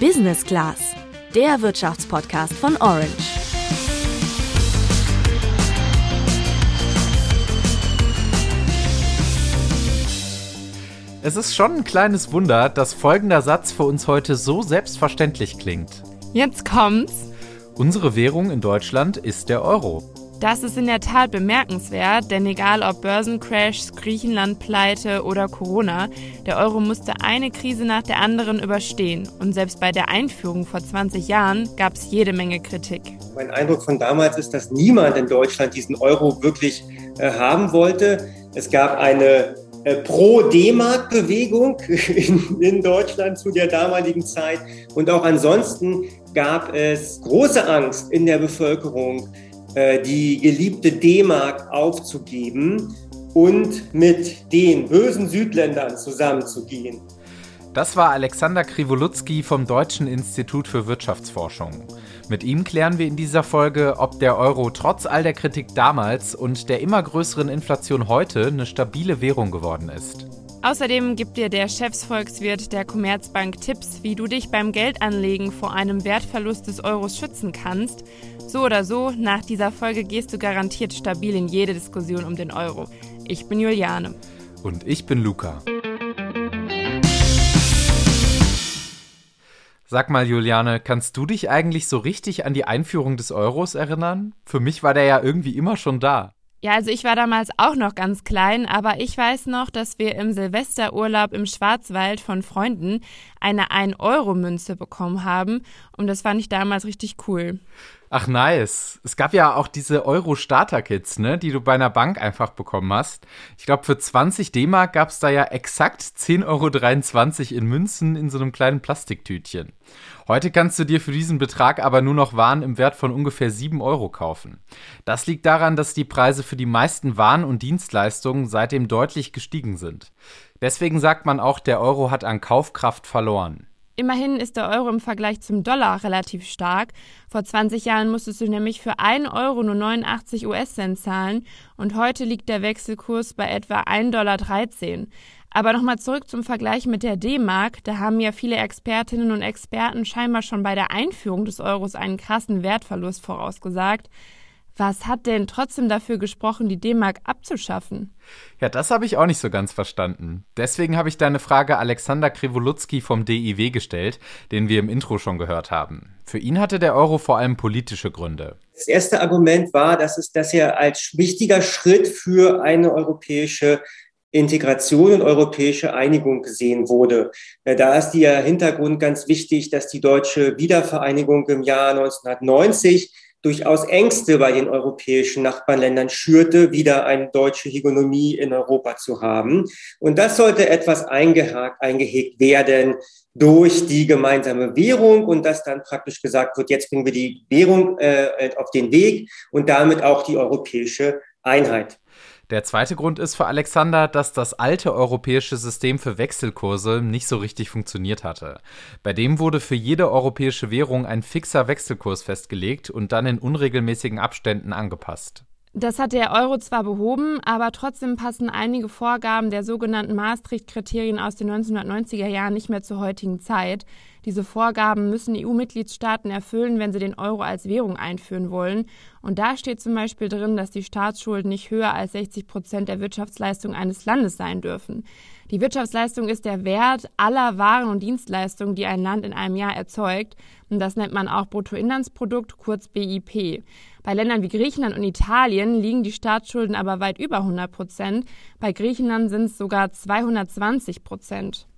Business Class, der Wirtschaftspodcast von Orange. Es ist schon ein kleines Wunder, dass folgender Satz für uns heute so selbstverständlich klingt. Jetzt kommt's. Unsere Währung in Deutschland ist der Euro. Das ist in der Tat bemerkenswert, denn egal ob Börsencrashs, Griechenland-Pleite oder Corona, der Euro musste eine Krise nach der anderen überstehen. Und selbst bei der Einführung vor 20 Jahren gab es jede Menge Kritik. Mein Eindruck von damals ist, dass niemand in Deutschland diesen Euro wirklich äh, haben wollte. Es gab eine äh, Pro-D-Mark-Bewegung in, in Deutschland zu der damaligen Zeit. Und auch ansonsten gab es große Angst in der Bevölkerung, äh, die geliebte D-Mark aufzugeben und mit den bösen Südländern zusammenzugehen. Das war Alexander Kriwolutzki vom Deutschen Institut für Wirtschaftsforschung. Mit ihm klären wir in dieser Folge, ob der Euro trotz all der Kritik damals und der immer größeren Inflation heute eine stabile Währung geworden ist. Außerdem gibt dir der Chefsvolkswirt der Commerzbank Tipps, wie du dich beim Geldanlegen vor einem Wertverlust des Euros schützen kannst. So oder so, nach dieser Folge gehst du garantiert stabil in jede Diskussion um den Euro. Ich bin Juliane. Und ich bin Luca. Sag mal, Juliane, kannst du dich eigentlich so richtig an die Einführung des Euros erinnern? Für mich war der ja irgendwie immer schon da. Ja, also ich war damals auch noch ganz klein, aber ich weiß noch, dass wir im Silvesterurlaub im Schwarzwald von Freunden eine 1-Euro-Münze bekommen haben und das fand ich damals richtig cool. Ach nice. Es gab ja auch diese Euro-Starter-Kits, ne, die du bei einer Bank einfach bekommen hast. Ich glaube, für 20 D-Mark gab es da ja exakt 10,23 Euro in Münzen in so einem kleinen Plastiktütchen. Heute kannst du dir für diesen Betrag aber nur noch Waren im Wert von ungefähr 7 Euro kaufen. Das liegt daran, dass die Preise für die meisten Waren und Dienstleistungen seitdem deutlich gestiegen sind. Deswegen sagt man auch, der Euro hat an Kaufkraft verloren. Immerhin ist der Euro im Vergleich zum Dollar relativ stark. Vor 20 Jahren musstest du nämlich für 1 Euro nur 89 US-Cent zahlen und heute liegt der Wechselkurs bei etwa 1,13 Dollar. Aber nochmal zurück zum Vergleich mit der D-Mark. Da haben ja viele Expertinnen und Experten scheinbar schon bei der Einführung des Euros einen krassen Wertverlust vorausgesagt. Was hat denn trotzdem dafür gesprochen, die D-Mark abzuschaffen? Ja, das habe ich auch nicht so ganz verstanden. Deswegen habe ich deine Frage Alexander Kriwolutzki vom DIW gestellt, den wir im Intro schon gehört haben. Für ihn hatte der Euro vor allem politische Gründe. Das erste Argument war, dass es das ja als wichtiger Schritt für eine europäische Integration und europäische Einigung gesehen wurde. Da ist der Hintergrund ganz wichtig, dass die deutsche Wiedervereinigung im Jahr 1990 durchaus Ängste bei den europäischen Nachbarländern schürte, wieder eine deutsche Hegemonie in Europa zu haben. Und das sollte etwas eingehakt, eingehegt werden durch die gemeinsame Währung und dass dann praktisch gesagt wird, jetzt bringen wir die Währung äh, auf den Weg und damit auch die europäische Einheit. Der zweite Grund ist für Alexander, dass das alte europäische System für Wechselkurse nicht so richtig funktioniert hatte. Bei dem wurde für jede europäische Währung ein fixer Wechselkurs festgelegt und dann in unregelmäßigen Abständen angepasst. Das hat der Euro zwar behoben, aber trotzdem passen einige Vorgaben der sogenannten Maastricht-Kriterien aus den 1990er Jahren nicht mehr zur heutigen Zeit. Diese Vorgaben müssen EU-Mitgliedstaaten erfüllen, wenn sie den Euro als Währung einführen wollen. Und da steht zum Beispiel drin, dass die Staatsschulden nicht höher als 60 Prozent der Wirtschaftsleistung eines Landes sein dürfen. Die Wirtschaftsleistung ist der Wert aller Waren und Dienstleistungen, die ein Land in einem Jahr erzeugt. Und das nennt man auch Bruttoinlandsprodukt, kurz BIP. Bei Ländern wie Griechenland und Italien liegen die Staatsschulden aber weit über 100 Prozent. Bei Griechenland sind es sogar 220 Prozent.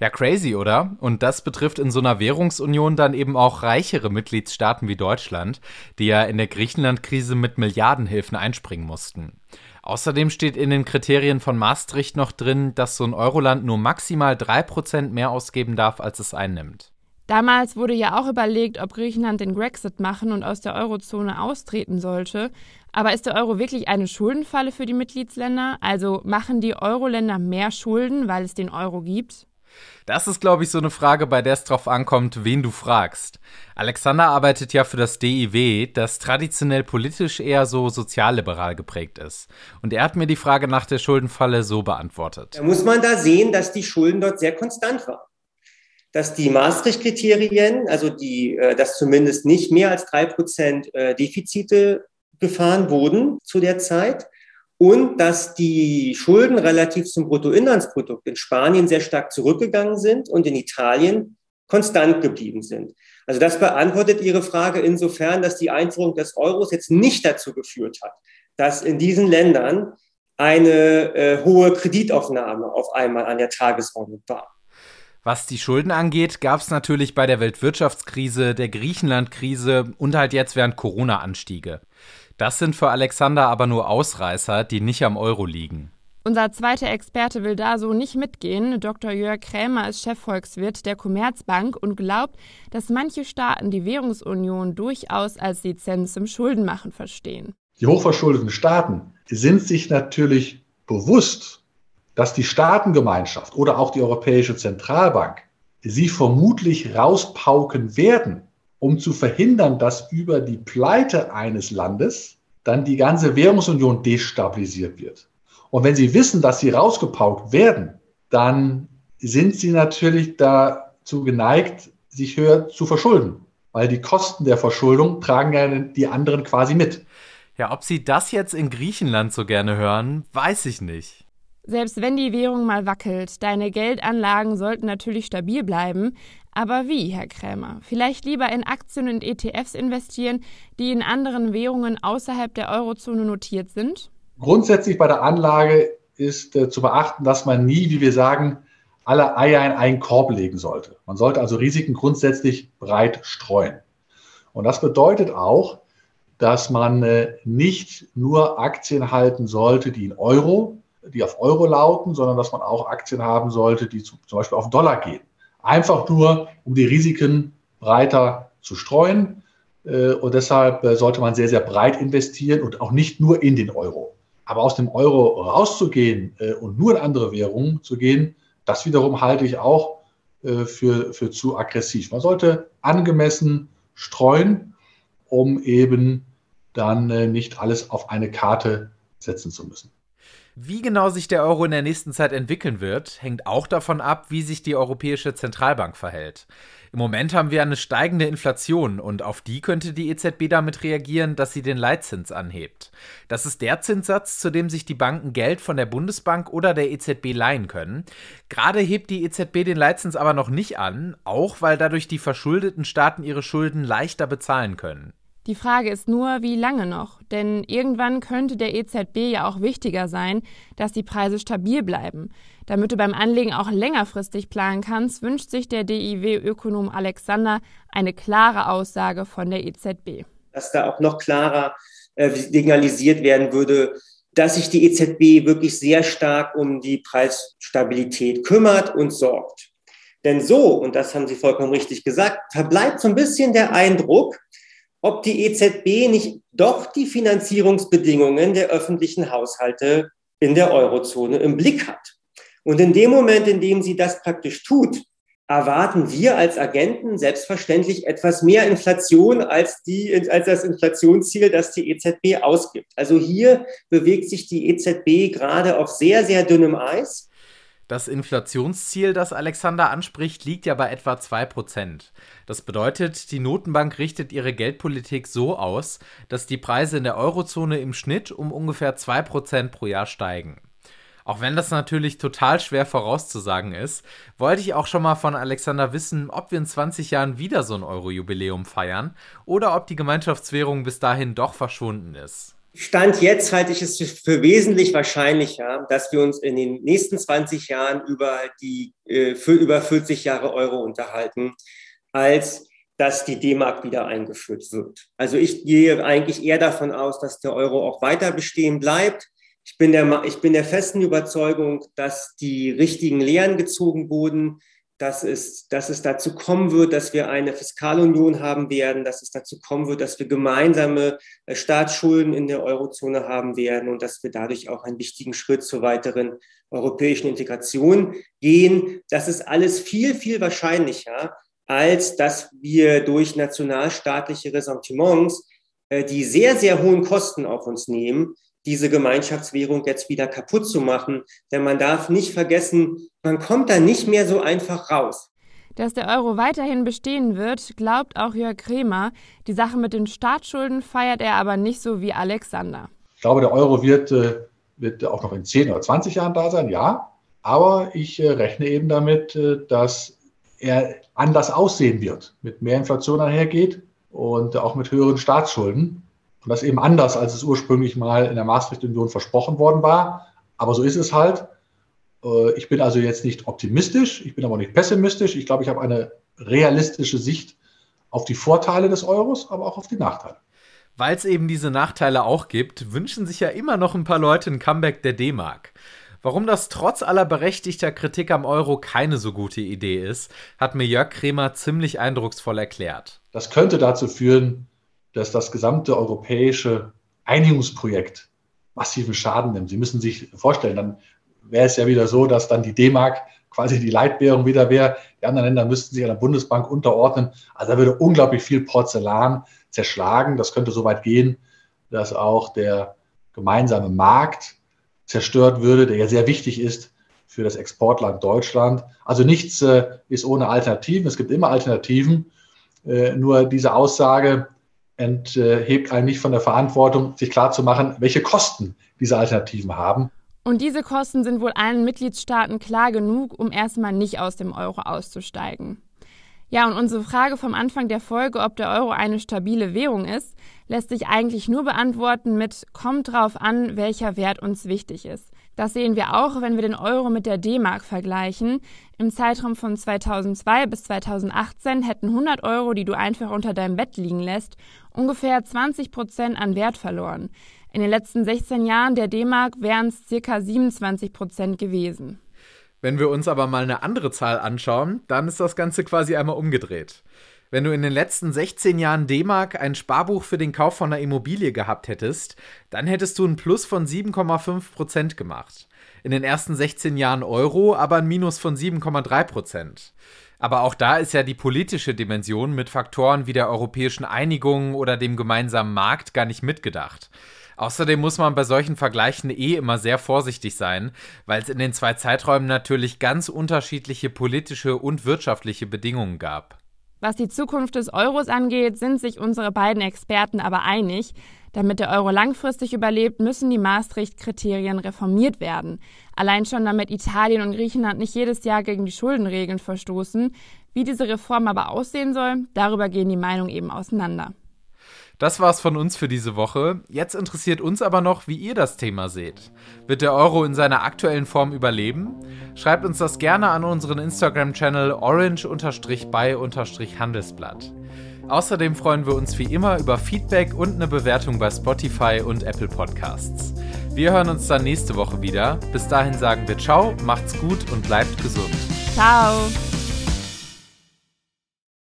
Ja, crazy, oder? Und das betrifft in so einer Währungsunion dann eben auch reichere Mitgliedstaaten wie Deutschland, die ja in der Griechenland-Krise mit Milliardenhilfen einspringen mussten. Außerdem steht in den Kriterien von Maastricht noch drin, dass so ein Euroland nur maximal 3% mehr ausgeben darf, als es einnimmt. Damals wurde ja auch überlegt, ob Griechenland den Brexit machen und aus der Eurozone austreten sollte. Aber ist der Euro wirklich eine Schuldenfalle für die Mitgliedsländer? Also machen die Euro-Länder mehr Schulden, weil es den Euro gibt? Das ist, glaube ich, so eine Frage, bei der es drauf ankommt, wen du fragst. Alexander arbeitet ja für das DIW, das traditionell politisch eher so sozialliberal geprägt ist. Und er hat mir die Frage nach der Schuldenfalle so beantwortet. Da muss man da sehen, dass die Schulden dort sehr konstant waren. dass die Maastricht-Kriterien, also die, äh, dass zumindest nicht mehr als drei Prozent äh, Defizite gefahren wurden zu der Zeit und dass die Schulden relativ zum Bruttoinlandsprodukt in Spanien sehr stark zurückgegangen sind und in Italien konstant geblieben sind. Also das beantwortet Ihre Frage insofern, dass die Einführung des Euros jetzt nicht dazu geführt hat, dass in diesen Ländern eine äh, hohe Kreditaufnahme auf einmal an der Tagesordnung war. Was die Schulden angeht, gab es natürlich bei der Weltwirtschaftskrise, der Griechenland-Krise und halt jetzt während Corona Anstiege. Das sind für Alexander aber nur Ausreißer, die nicht am Euro liegen. Unser zweiter Experte will da so nicht mitgehen. Dr. Jörg Krämer ist Chefvolkswirt der Commerzbank und glaubt, dass manche Staaten die Währungsunion durchaus als Lizenz zum Schuldenmachen verstehen. Die hochverschuldeten Staaten sind sich natürlich bewusst, dass die Staatengemeinschaft oder auch die Europäische Zentralbank sie vermutlich rauspauken werden, um zu verhindern, dass über die Pleite eines Landes dann die ganze Währungsunion destabilisiert wird. Und wenn sie wissen, dass sie rausgepaukt werden, dann sind sie natürlich dazu geneigt, sich höher zu verschulden, weil die Kosten der Verschuldung tragen ja die anderen quasi mit. Ja, ob sie das jetzt in Griechenland so gerne hören, weiß ich nicht. Selbst wenn die Währung mal wackelt, deine Geldanlagen sollten natürlich stabil bleiben. Aber wie, Herr Krämer? Vielleicht lieber in Aktien und ETFs investieren, die in anderen Währungen außerhalb der Eurozone notiert sind? Grundsätzlich bei der Anlage ist äh, zu beachten, dass man nie, wie wir sagen, alle Eier in einen Korb legen sollte. Man sollte also Risiken grundsätzlich breit streuen. Und das bedeutet auch, dass man äh, nicht nur Aktien halten sollte, die in Euro, die auf Euro lauten, sondern dass man auch Aktien haben sollte, die zum Beispiel auf Dollar gehen. Einfach nur, um die Risiken breiter zu streuen. Äh, und deshalb äh, sollte man sehr, sehr breit investieren und auch nicht nur in den Euro. Aber aus dem Euro rauszugehen äh, und nur in andere Währungen zu gehen, das wiederum halte ich auch für, für zu aggressiv. Man sollte angemessen streuen, um eben dann nicht alles auf eine Karte setzen zu müssen. Wie genau sich der Euro in der nächsten Zeit entwickeln wird, hängt auch davon ab, wie sich die Europäische Zentralbank verhält. Im Moment haben wir eine steigende Inflation und auf die könnte die EZB damit reagieren, dass sie den Leitzins anhebt. Das ist der Zinssatz, zu dem sich die Banken Geld von der Bundesbank oder der EZB leihen können. Gerade hebt die EZB den Leitzins aber noch nicht an, auch weil dadurch die verschuldeten Staaten ihre Schulden leichter bezahlen können. Die Frage ist nur, wie lange noch? Denn irgendwann könnte der EZB ja auch wichtiger sein, dass die Preise stabil bleiben. Damit du beim Anlegen auch längerfristig planen kannst, wünscht sich der DIW-Ökonom Alexander eine klare Aussage von der EZB. Dass da auch noch klarer äh, signalisiert werden würde, dass sich die EZB wirklich sehr stark um die Preisstabilität kümmert und sorgt. Denn so, und das haben Sie vollkommen richtig gesagt, verbleibt so ein bisschen der Eindruck, ob die EZB nicht doch die Finanzierungsbedingungen der öffentlichen Haushalte in der Eurozone im Blick hat. Und in dem Moment, in dem sie das praktisch tut, erwarten wir als Agenten selbstverständlich etwas mehr Inflation als, die, als das Inflationsziel, das die EZB ausgibt. Also hier bewegt sich die EZB gerade auf sehr, sehr dünnem Eis. Das Inflationsziel, das Alexander anspricht, liegt ja bei etwa 2%. Das bedeutet, die Notenbank richtet ihre Geldpolitik so aus, dass die Preise in der Eurozone im Schnitt um ungefähr 2% pro Jahr steigen. Auch wenn das natürlich total schwer vorauszusagen ist, wollte ich auch schon mal von Alexander wissen, ob wir in 20 Jahren wieder so ein Euro-Jubiläum feiern oder ob die Gemeinschaftswährung bis dahin doch verschwunden ist. Stand jetzt halte ich es für wesentlich wahrscheinlicher, dass wir uns in den nächsten 20 Jahren über die äh, für über 40 Jahre Euro unterhalten, als dass die D-Mark wieder eingeführt wird. Also ich gehe eigentlich eher davon aus, dass der Euro auch weiter bestehen bleibt. Ich bin der, ich bin der festen Überzeugung, dass die richtigen Lehren gezogen wurden, dass es, dass es dazu kommen wird, dass wir eine Fiskalunion haben werden, dass es dazu kommen wird, dass wir gemeinsame äh, Staatsschulden in der Eurozone haben werden und dass wir dadurch auch einen wichtigen Schritt zur weiteren europäischen Integration gehen. Das ist alles viel, viel wahrscheinlicher, als dass wir durch nationalstaatliche Ressentiments, äh, die sehr, sehr hohen Kosten auf uns nehmen, diese Gemeinschaftswährung jetzt wieder kaputt zu machen. Denn man darf nicht vergessen, man kommt da nicht mehr so einfach raus. Dass der Euro weiterhin bestehen wird, glaubt auch Jörg Kremer. Die Sache mit den Staatsschulden feiert er aber nicht so wie Alexander. Ich glaube, der Euro wird, äh, wird auch noch in 10 oder 20 Jahren da sein, ja. Aber ich äh, rechne eben damit, äh, dass er anders aussehen wird, mit mehr Inflation einhergeht und auch mit höheren Staatsschulden. Und das eben anders, als es ursprünglich mal in der Maastricht-Union versprochen worden war. Aber so ist es halt. Äh, ich bin also jetzt nicht optimistisch, ich bin aber nicht pessimistisch. Ich glaube, ich habe eine realistische Sicht auf die Vorteile des Euros, aber auch auf die Nachteile. Weil es eben diese Nachteile auch gibt, wünschen sich ja immer noch ein paar Leute ein Comeback der D-Mark. Warum das trotz aller berechtigter Kritik am Euro keine so gute Idee ist, hat mir Jörg Kremer ziemlich eindrucksvoll erklärt. Das könnte dazu führen, dass das gesamte europäische Einigungsprojekt massiven Schaden nimmt. Sie müssen sich vorstellen, dann wäre es ja wieder so, dass dann die D-Mark quasi die Leitwährung wieder wäre. Die anderen Länder müssten sich der Bundesbank unterordnen. Also da würde unglaublich viel Porzellan zerschlagen. Das könnte so weit gehen, dass auch der gemeinsame Markt zerstört würde, der ja sehr wichtig ist für das Exportland Deutschland. Also nichts äh, ist ohne Alternativen. Es gibt immer Alternativen. Äh, nur diese Aussage enthebt einen nicht von der Verantwortung, sich klarzumachen, welche Kosten diese Alternativen haben. Und diese Kosten sind wohl allen Mitgliedstaaten klar genug, um erstmal nicht aus dem Euro auszusteigen. Ja, und unsere Frage vom Anfang der Folge, ob der Euro eine stabile Währung ist, lässt sich eigentlich nur beantworten mit kommt drauf an, welcher Wert uns wichtig ist. Das sehen wir auch, wenn wir den Euro mit der D-Mark vergleichen. Im Zeitraum von 2002 bis 2018 hätten 100 Euro, die du einfach unter deinem Bett liegen lässt, ungefähr 20 Prozent an Wert verloren. In den letzten 16 Jahren der D-Mark wären es circa 27 Prozent gewesen. Wenn wir uns aber mal eine andere Zahl anschauen, dann ist das Ganze quasi einmal umgedreht. Wenn du in den letzten 16 Jahren D-Mark ein Sparbuch für den Kauf von einer Immobilie gehabt hättest, dann hättest du ein Plus von 7,5 Prozent gemacht. In den ersten 16 Jahren Euro aber ein Minus von 7,3 Prozent. Aber auch da ist ja die politische Dimension mit Faktoren wie der europäischen Einigung oder dem gemeinsamen Markt gar nicht mitgedacht. Außerdem muss man bei solchen Vergleichen eh immer sehr vorsichtig sein, weil es in den zwei Zeiträumen natürlich ganz unterschiedliche politische und wirtschaftliche Bedingungen gab. Was die Zukunft des Euros angeht, sind sich unsere beiden Experten aber einig. Damit der Euro langfristig überlebt, müssen die Maastricht-Kriterien reformiert werden. Allein schon damit Italien und Griechenland nicht jedes Jahr gegen die Schuldenregeln verstoßen. Wie diese Reform aber aussehen soll, darüber gehen die Meinungen eben auseinander. Das war's von uns für diese Woche. Jetzt interessiert uns aber noch, wie ihr das Thema seht. Wird der Euro in seiner aktuellen Form überleben? Schreibt uns das gerne an unseren Instagram-Channel orange-by-handelsblatt. Außerdem freuen wir uns wie immer über Feedback und eine Bewertung bei Spotify und Apple Podcasts. Wir hören uns dann nächste Woche wieder. Bis dahin sagen wir Ciao, macht's gut und bleibt gesund. Ciao.